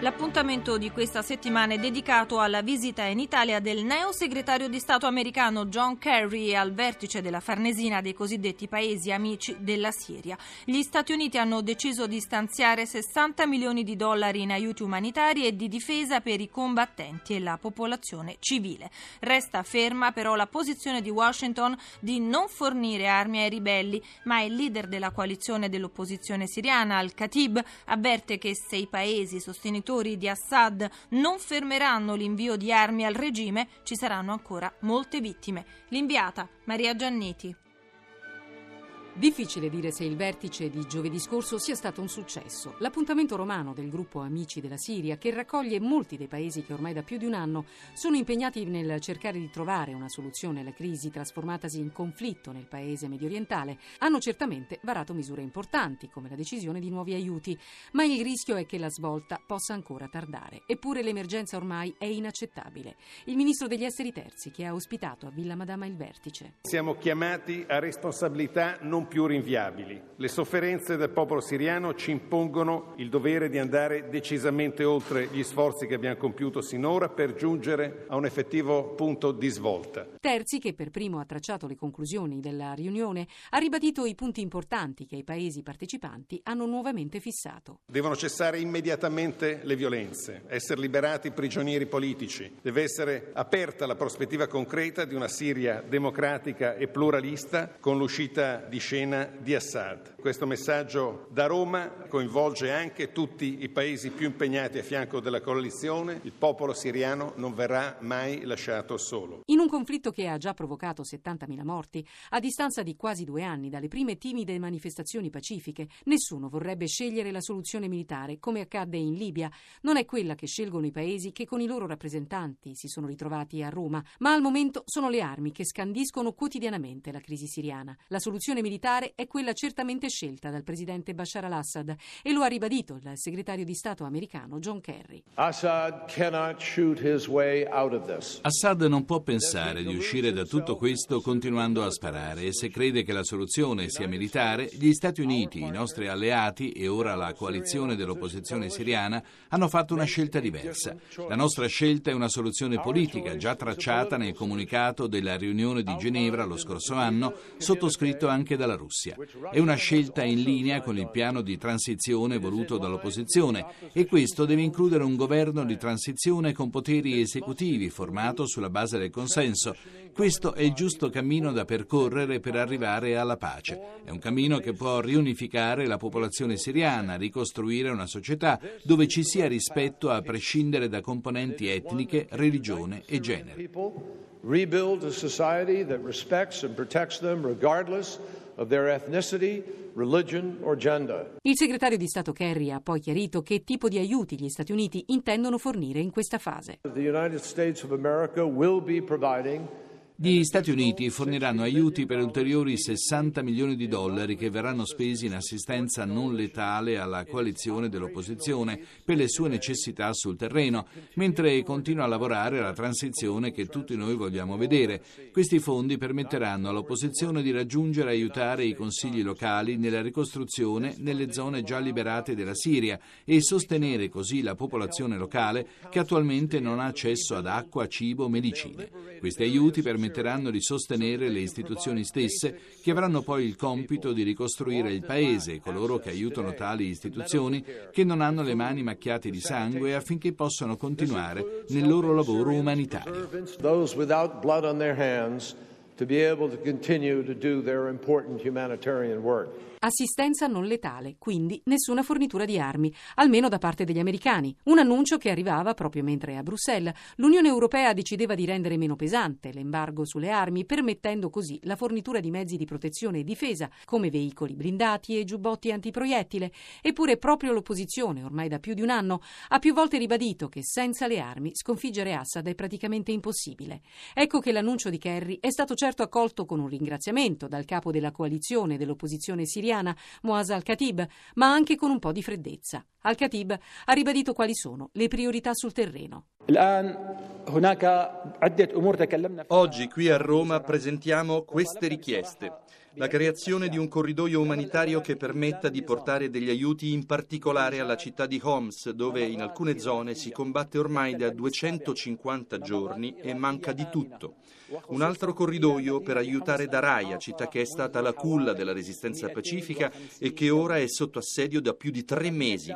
L'appuntamento di questa settimana è dedicato alla visita in Italia del neo segretario di Stato americano John Kerry al vertice della Farnesina dei cosiddetti paesi amici della Siria. Gli Stati Uniti hanno deciso di stanziare 60 milioni di dollari in aiuti umanitari e di difesa per i combattenti e la popolazione civile. Resta ferma però la posizione di Washington di non fornire armi ai ribelli, ma il leader della coalizione dell'opposizione siriana, Al-Khatib, avverte che se i paesi sostenitori sostenitori di Assad non fermeranno l'invio di armi al regime, ci saranno ancora molte vittime. L'inviata Maria Giannetti. Difficile dire se il vertice di giovedì scorso sia stato un successo. L'appuntamento romano del gruppo Amici della Siria, che raccoglie molti dei paesi che ormai da più di un anno sono impegnati nel cercare di trovare una soluzione alla crisi trasformatasi in conflitto nel paese mediorientale, hanno certamente varato misure importanti, come la decisione di nuovi aiuti, ma il rischio è che la svolta possa ancora tardare. Eppure l'emergenza ormai è inaccettabile. Il ministro degli esteri terzi, che ha ospitato a Villa Madama il vertice. Siamo chiamati a responsabilità non più rinviabili. Le sofferenze del popolo siriano ci impongono il dovere di andare decisamente oltre gli sforzi che abbiamo compiuto sinora per giungere a un effettivo punto di svolta. Terzi, che per primo ha tracciato le conclusioni della riunione, ha ribadito i punti importanti che i paesi partecipanti hanno nuovamente fissato. Devono cessare immediatamente le violenze, essere liberati i prigionieri politici, deve essere aperta la prospettiva concreta di una Siria democratica e pluralista con l'uscita di scena scena di Assad. Questo messaggio da Roma coinvolge anche tutti i paesi più impegnati a fianco della coalizione. Il popolo siriano non verrà mai lasciato solo. In un conflitto che ha già provocato 70.000 morti, a distanza di quasi due anni dalle prime timide manifestazioni pacifiche, nessuno vorrebbe scegliere la soluzione militare come accadde in Libia. Non è quella che scelgono i paesi che con i loro rappresentanti si sono ritrovati a Roma, ma al momento sono le armi che scandiscono quotidianamente la crisi siriana. La soluzione militare è quella certamente scelta dal presidente Bashar al-Assad e lo ha ribadito il segretario di Stato americano John Kerry. Assad non può pensare di uscire da tutto questo continuando a sparare e se crede che la soluzione sia militare, gli Stati Uniti, i nostri alleati e ora la coalizione dell'opposizione siriana hanno fatto una scelta diversa. La nostra scelta è una soluzione politica già tracciata nel comunicato della riunione di Ginevra lo scorso anno, sottoscritto anche dalla Russia. È una scelta in linea con il piano di transizione voluto dall'opposizione e questo deve includere un governo di transizione con poteri esecutivi formato sulla base del consenso. Questo è il giusto cammino da percorrere per arrivare alla pace. È un cammino che può riunificare la popolazione siriana, ricostruire una società dove ci sia rispetto a prescindere da componenti etniche, religione e genere. Rebuild a society that respects and protects them regardless of their ethnicity, religion or gender. Il segretario di Stato Kerry ha poi chiarito che tipo di aiuti gli Stati Uniti intendono fornire in questa fase. The United States of America will be providing gli Stati Uniti forniranno aiuti per ulteriori 60 milioni di dollari che verranno spesi in assistenza non letale alla coalizione dell'opposizione per le sue necessità sul terreno, mentre continua a lavorare alla transizione che tutti noi vogliamo vedere. Questi fondi permetteranno all'opposizione di raggiungere e aiutare i consigli locali nella ricostruzione nelle zone già liberate della Siria e sostenere così la popolazione locale che attualmente non ha accesso ad acqua, cibo, medicine. Questi aiuti permetteranno permetteranno di sostenere le istituzioni stesse che avranno poi il compito di ricostruire il Paese e coloro che aiutano tali istituzioni che non hanno le mani macchiate di sangue affinché possano continuare nel loro lavoro umanitario. to be able to continue to do their important humanitarian work. Assistenza non letale, quindi nessuna fornitura di armi, almeno da parte degli americani. Un annuncio che arrivava proprio mentre a Bruxelles l'Unione Europea decideva di rendere meno pesante l'embargo sulle armi, permettendo così la fornitura di mezzi di protezione e difesa, come veicoli blindati e giubbotti antiproiettile. Eppure proprio l'opposizione, ormai da più di un anno, ha più volte ribadito che senza le armi sconfiggere Assad è praticamente impossibile. Ecco che l'annuncio di Kerry è stato certo accolto con un ringraziamento dal capo della coalizione dell'opposizione siriana, Moaz al-Khatib, ma anche con un po' di freddezza. Al-Khatib ha ribadito quali sono le priorità sul terreno. Oggi qui a Roma presentiamo queste richieste. La creazione di un corridoio umanitario che permetta di portare degli aiuti in particolare alla città di Homs, dove in alcune zone si combatte ormai da 250 giorni e manca di tutto. Un altro corridoio per aiutare Daraya, città che è stata la culla della resistenza pacifica e che ora è sotto assedio da più di tre mesi.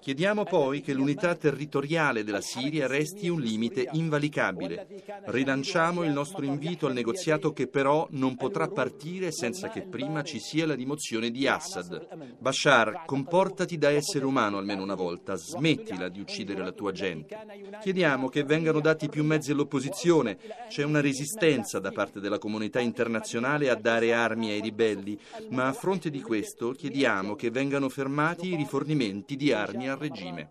Chiediamo poi che l'unità territoriale della Siria resti un limite invalicabile. Rilanciamo il nostro invito al negoziato che però non potrà partire senza che prima ci sia la rimozione di Assad. Bashar, comportati da essere umano almeno una volta, smettila di uccidere la tua gente. Chiediamo che vengano dati più mezzi all'opposizione, c'è una resistenza da parte della comunità internazionale a dare armi ai ribelli, ma a fronte di questo chiediamo che vengano fermati i rifornimenti di armi al regime.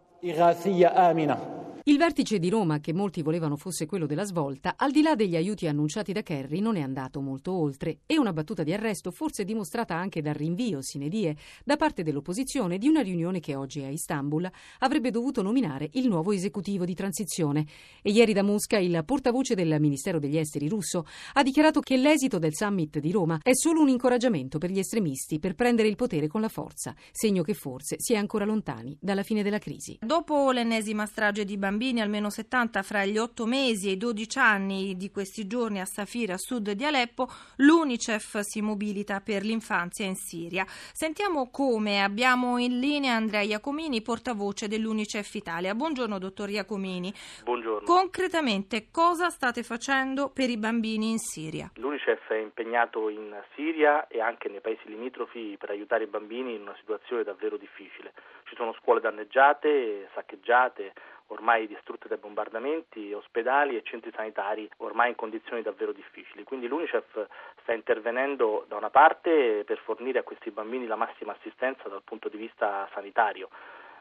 Il vertice di Roma, che molti volevano fosse quello della svolta, al di là degli aiuti annunciati da Kerry, non è andato molto oltre e una battuta di arresto forse dimostrata anche dal rinvio sine die da parte dell'opposizione di una riunione che oggi a Istanbul avrebbe dovuto nominare il nuovo esecutivo di transizione. E ieri da Mosca il portavoce del Ministero degli Esteri russo ha dichiarato che l'esito del summit di Roma è solo un incoraggiamento per gli estremisti per prendere il potere con la forza, segno che forse si è ancora lontani dalla fine della crisi. Dopo l'ennesima strage di bambini bambini, almeno 70 fra gli 8 mesi e i 12 anni di questi giorni a Safira, a sud di Aleppo, l'UNICEF si mobilita per l'infanzia in Siria. Sentiamo come abbiamo in linea Andrea Iacomini, portavoce dell'UNICEF Italia. Buongiorno, dottor Iacomini. Buongiorno. Concretamente, cosa state facendo per i bambini in Siria? L'UNICEF è impegnato in Siria e anche nei paesi limitrofi per aiutare i bambini in una situazione davvero difficile. Ci sono scuole danneggiate, saccheggiate, ormai distrutte dai bombardamenti, ospedali e centri sanitari ormai in condizioni davvero difficili. Quindi l'UNICEF sta intervenendo da una parte per fornire a questi bambini la massima assistenza dal punto di vista sanitario.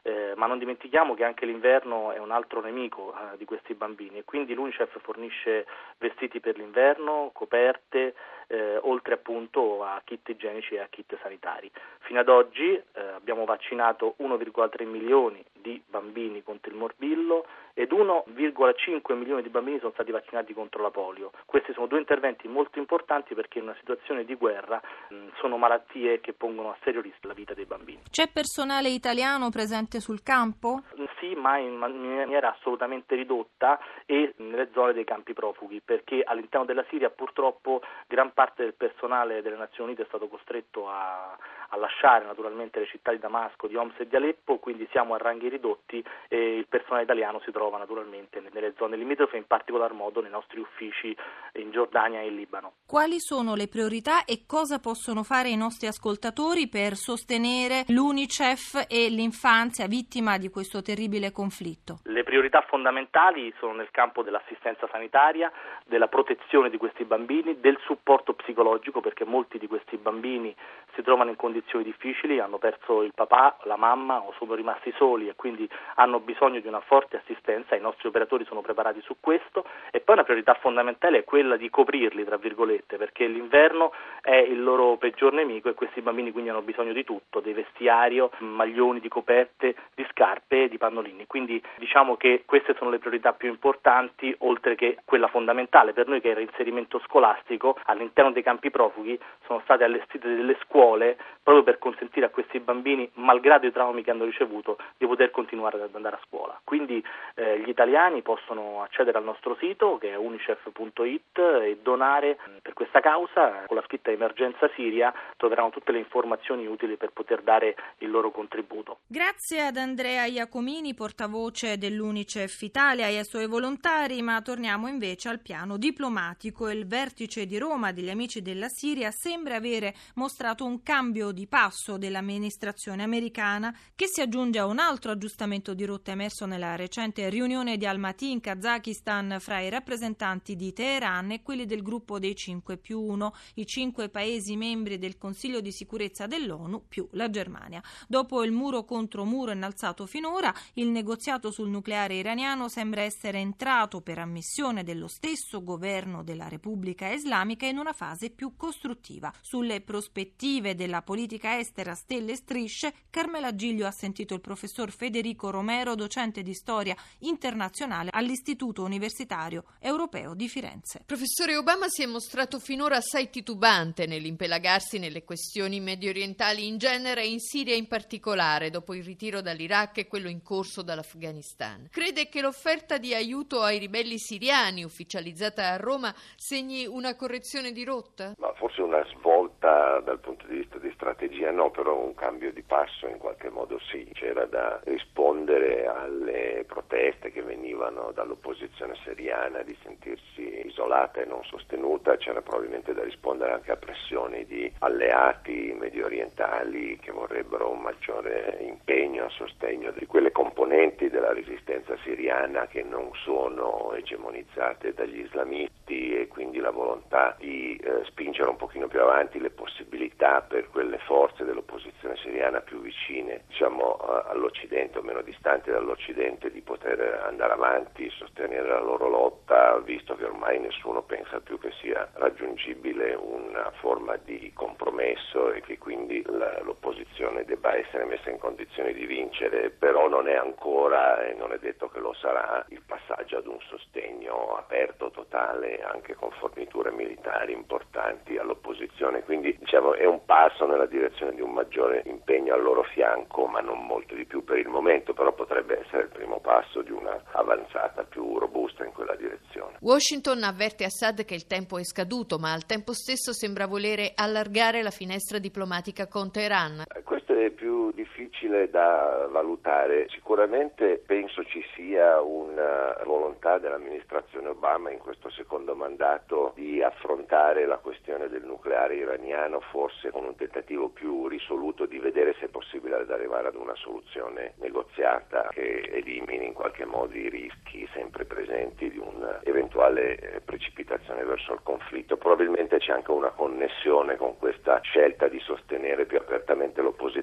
Eh, ma non dimentichiamo che anche l'inverno è un altro nemico eh, di questi bambini e quindi l'UNICEF fornisce vestiti per l'inverno, coperte, eh, oltre appunto a kit igienici e a kit sanitari. Fino ad oggi eh, abbiamo vaccinato 1,3 milioni di bambini contro il morbillo ed 1,5 milioni di bambini sono stati vaccinati contro la polio. Questi sono due interventi molto importanti perché in una situazione di guerra mh, sono malattie che pongono a serio rischio la vita dei bambini. C'è personale italiano presente sul campo? Sì, ma in maniera assolutamente ridotta e nelle zone dei campi profughi, perché all'interno della Siria purtroppo gran parte del personale delle Nazioni Unite è stato costretto a, a lasciare naturalmente le città di Damasco, di Homs e di Aleppo, quindi siamo a ranghi ridotti e il personale italiano si trova naturalmente nelle zone limitrofe, in particolar modo nei nostri uffici in Giordania e in Libano. Quali sono le priorità e cosa possono fare i nostri ascoltatori per sostenere l'UNICEF e l'infanzia vittima di questo terribile conflitto? Le priorità fondamentali sono nel campo dell'assistenza sanitaria, della protezione di questi bambini, del supporto psicologico perché molti di questi bambini si trovano in condizioni difficili, hanno perso il papà, la mamma o sono rimasti soli e quindi hanno bisogno di una forte assistenza, i nostri operatori sono preparati su questo e poi una priorità fondamentale è quella di coprirli, tra virgolette, perché l'inverno è il loro peggior nemico e questi bambini quindi hanno bisogno di tutto, di vestiario, maglioni, di coperte, di scarpe e di pannolini. Quindi diciamo che queste sono le priorità più importanti, oltre che quella fondamentale per noi che è il reinserimento scolastico all'interno dei campi profughi sono state allestite delle scuole proprio per consentire a questi bambini, malgrado i traumi che hanno ricevuto, di poter continuare ad andare a scuola. Quindi eh, gli italiani possono accedere al nostro sito che è unicef.it e donare per questa causa con la scritta emergenza Siria troveranno tutte le informazioni utili per poter dare il loro contributo. Grazie ad Andrea Iacomini, portavoce dell'Unicef Italia e ai suoi volontari, ma torniamo invece al piano diplomatico. Il vertice di Roma degli amici della Siria sembra avere mostrato un cambio di passo dell'amministrazione americana che si aggiunge a un altro aggiustamento di rotta emerso nella recente riunione di Almaty in Kazakistan fra i rappresentanti di Teheran e quelli del gruppo dei 5 più 1, i cinque paesi membri del Consiglio di sicurezza dell'ONU più la Germania. Dopo il muro contro muro innalzato finora, il negoziato sul nucleare iraniano sembra essere entrato per ammissione dello stesso governo della Repubblica Islamica in una fase più costruttiva. Sulle prospettive della politica estera stelle e strisce, Carmela Giglio ha sentito il professor Federico Romero, docente di storia internazionale all'Istituto Universitario Europeo di Firenze. Professore Obama si è mostrato finora assai titubante nell'impelagarsi nelle questioni medio orientali in genere e in Siria in particolare, dopo il ritiro dall'Iraq e quello in corso dall'Afghanistan. Crede che l'offerta di aiuto ai ribelli siriani, ufficializzata a Roma, segni una correzione di rotta? Ma forse una svolta dal punto di vista di strategia no, però un cambio di passo in qualche modo sì. C'era da rispondere alle proteste che venivano dall'opposizione siriana di sentirsi isolata e non sostenuta, c'era probabilmente da rispondere anche a pressioni di alleati medio orientali che vorrebbero un maggiore impegno a sostegno di quelle componenti della resistenza siriana che non sono egemonizzate dagli islamisti e quindi la volontà di eh, spingere un pochino più avanti le possibilità per quelle forze dell'opposizione siriana più vicine diciamo, all'Occidente o meno distanti dall'Occidente di poter andare avanti, sostenere la loro lotta, visto che ormai nessuno pensa più che sia raggiungibile una forma di compromesso e che quindi l'opposizione debba essere messa in condizione di vincere, però non è ancora e non è detto che lo sarà il passaggio ad un sostegno aperto, totale, anche con forniture militari importanti all'opposizione. Quindi diciamo, è un passo nella direzione di un maggiore impegno al loro fianco, ma non molto di più per il momento, però potrebbe essere il primo passo di una avanzata più robusta in quella direzione. Washington avverte Assad che il tempo è scaduto, ma al tempo stesso sembra volere allargare la finestra diplomatica con Teheran. Questo è più difficile da valutare. Sicuramente penso ci sia una volontà dell'amministrazione Obama in questo secondo mandato di affrontare la questione del nucleare iraniano forse con un tentativo più risoluto di vedere se è possibile arrivare ad una soluzione negoziata che elimini in qualche modo i rischi sempre presenti di un'eventuale eh, precipitazione verso il conflitto. Probabilmente c'è anche una connessione con questa scelta di sostenere più apertamente l'opposizione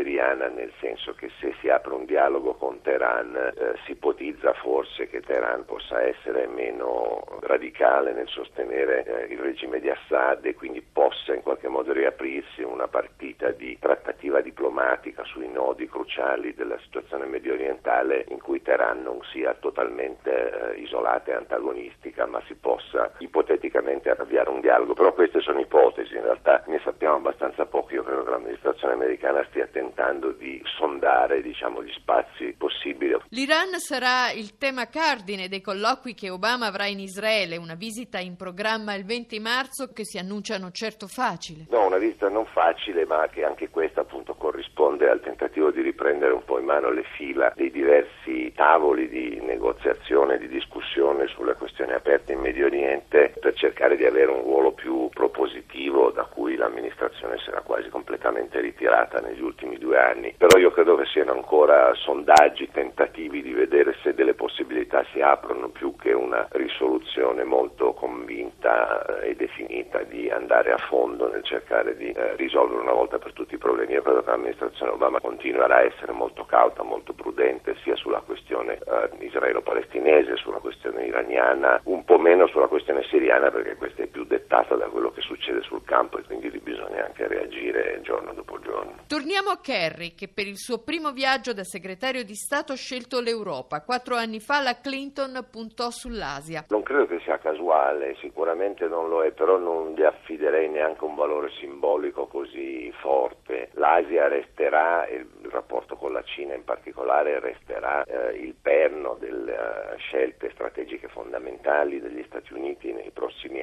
siriana, nel senso che se si apre un dialogo con Teheran eh, si ipotizza forse che Teheran possa essere meno radicale nel sostenere eh, il regime di Assad e quindi possa in qualche modo riaprirsi una partita di trattativa diplomatica sui nodi cruciali della situazione medio orientale in cui Teheran non sia totalmente eh, isolata e antagonistica, ma si possa ipoteticamente avviare un dialogo. Però queste sono ipotesi, in realtà ne sappiamo abbastanza poco. Io credo che l'amministrazione americana stia tentando di sondare diciamo, gli spazi possibili. L'Iran sarà il tema cardine dei colloqui che Obama avrà in Israele, una visita in programma il 20 marzo che si annunciano certo facili. No, una visita non facile, ma che anche questa appunto corrisponde al tentativo di riprendere un po' in mano le fila dei diversi tavoli di negoziazione, di discussione sulle questioni aperte in Medio Oriente per cercare di avere un ruolo più propositivo da cui l'amministrazione si era quasi completamente ritirata negli ultimi due anni. Però io credo che siano ancora sondaggi, tentativi di vedere se delle possibilità si aprono più che una risoluzione molto convinta e definita di andare a fondo nel cercare di eh, risolvere una volta per tutti i problemi. Io credo che l'amministrazione Obama continuerà a essere molto cauta, molto prudente sia sulla questione eh, israelo-palestinese, sulla questione iraniana, un po' meno sulla questione siriana perché questa è più dettata da quello che succede sul campo e quindi bisogna anche reagire giorno dopo giorno. Torniamo a Kerry che per il suo primo viaggio da segretario di Stato ha scelto l'Europa. Quattro anni fa la Clinton puntò sull'Asia. Non credo che sia casuale, sicuramente non lo è, però non gli affiderei neanche un valore simbolico così forte. L'Asia resterà, il rapporto con la Cina in particolare, resterà eh, il perno delle uh, scelte strategiche fondamentali degli Stati Uniti nei prossimi anni,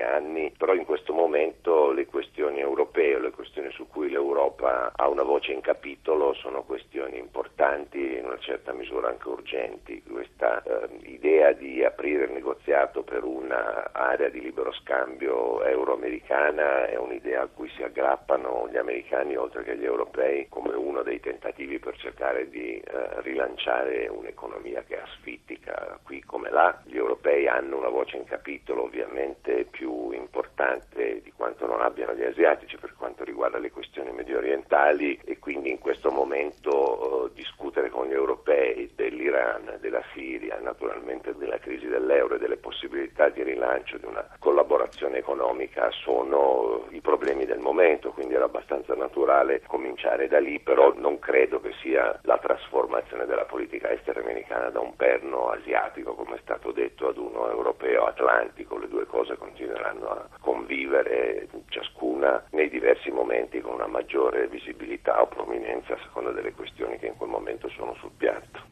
però in questo momento le questioni europee, le questioni su cui l'Europa ha una voce in capitolo sono questioni importanti e in una certa misura anche urgenti. Questa eh, idea di aprire il negoziato per un'area di libero scambio euro-americana è un'idea a cui si aggrappano gli americani oltre che gli europei come uno dei tentativi per cercare di eh, rilanciare un'economia che è asfittica qui come là. Gli europei hanno una voce in capitolo ovviamente più importante di quanto non abbiano gli asiatici per quanto riguarda le questioni medio orientali e quindi in questo momento eh, discutere con gli europei dell'Iran, della Siria, naturalmente della crisi dell'euro e delle possibilità di rilancio di una collaborazione economica sono i problemi del momento, quindi era abbastanza naturale cominciare da lì, però non credo che sia la trasformazione della politica estera americana da un perno asiatico, come è stato detto, ad uno europeo atlantico, le due cose continueranno a convivere ciascuna nei diversi momenti con una maggiore visibilità o prominenza a seconda delle questioni che in quel momento sono sul piatto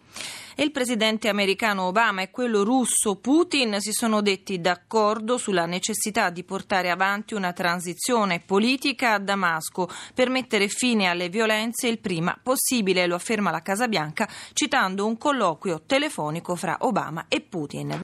il presidente americano Obama e quello russo Putin si sono detti d'accordo sulla necessità di portare avanti una transizione politica a Damasco per mettere fine alle violenze il prima possibile, lo afferma la Casa Bianca citando un colloquio telefonico fra Obama e Putin.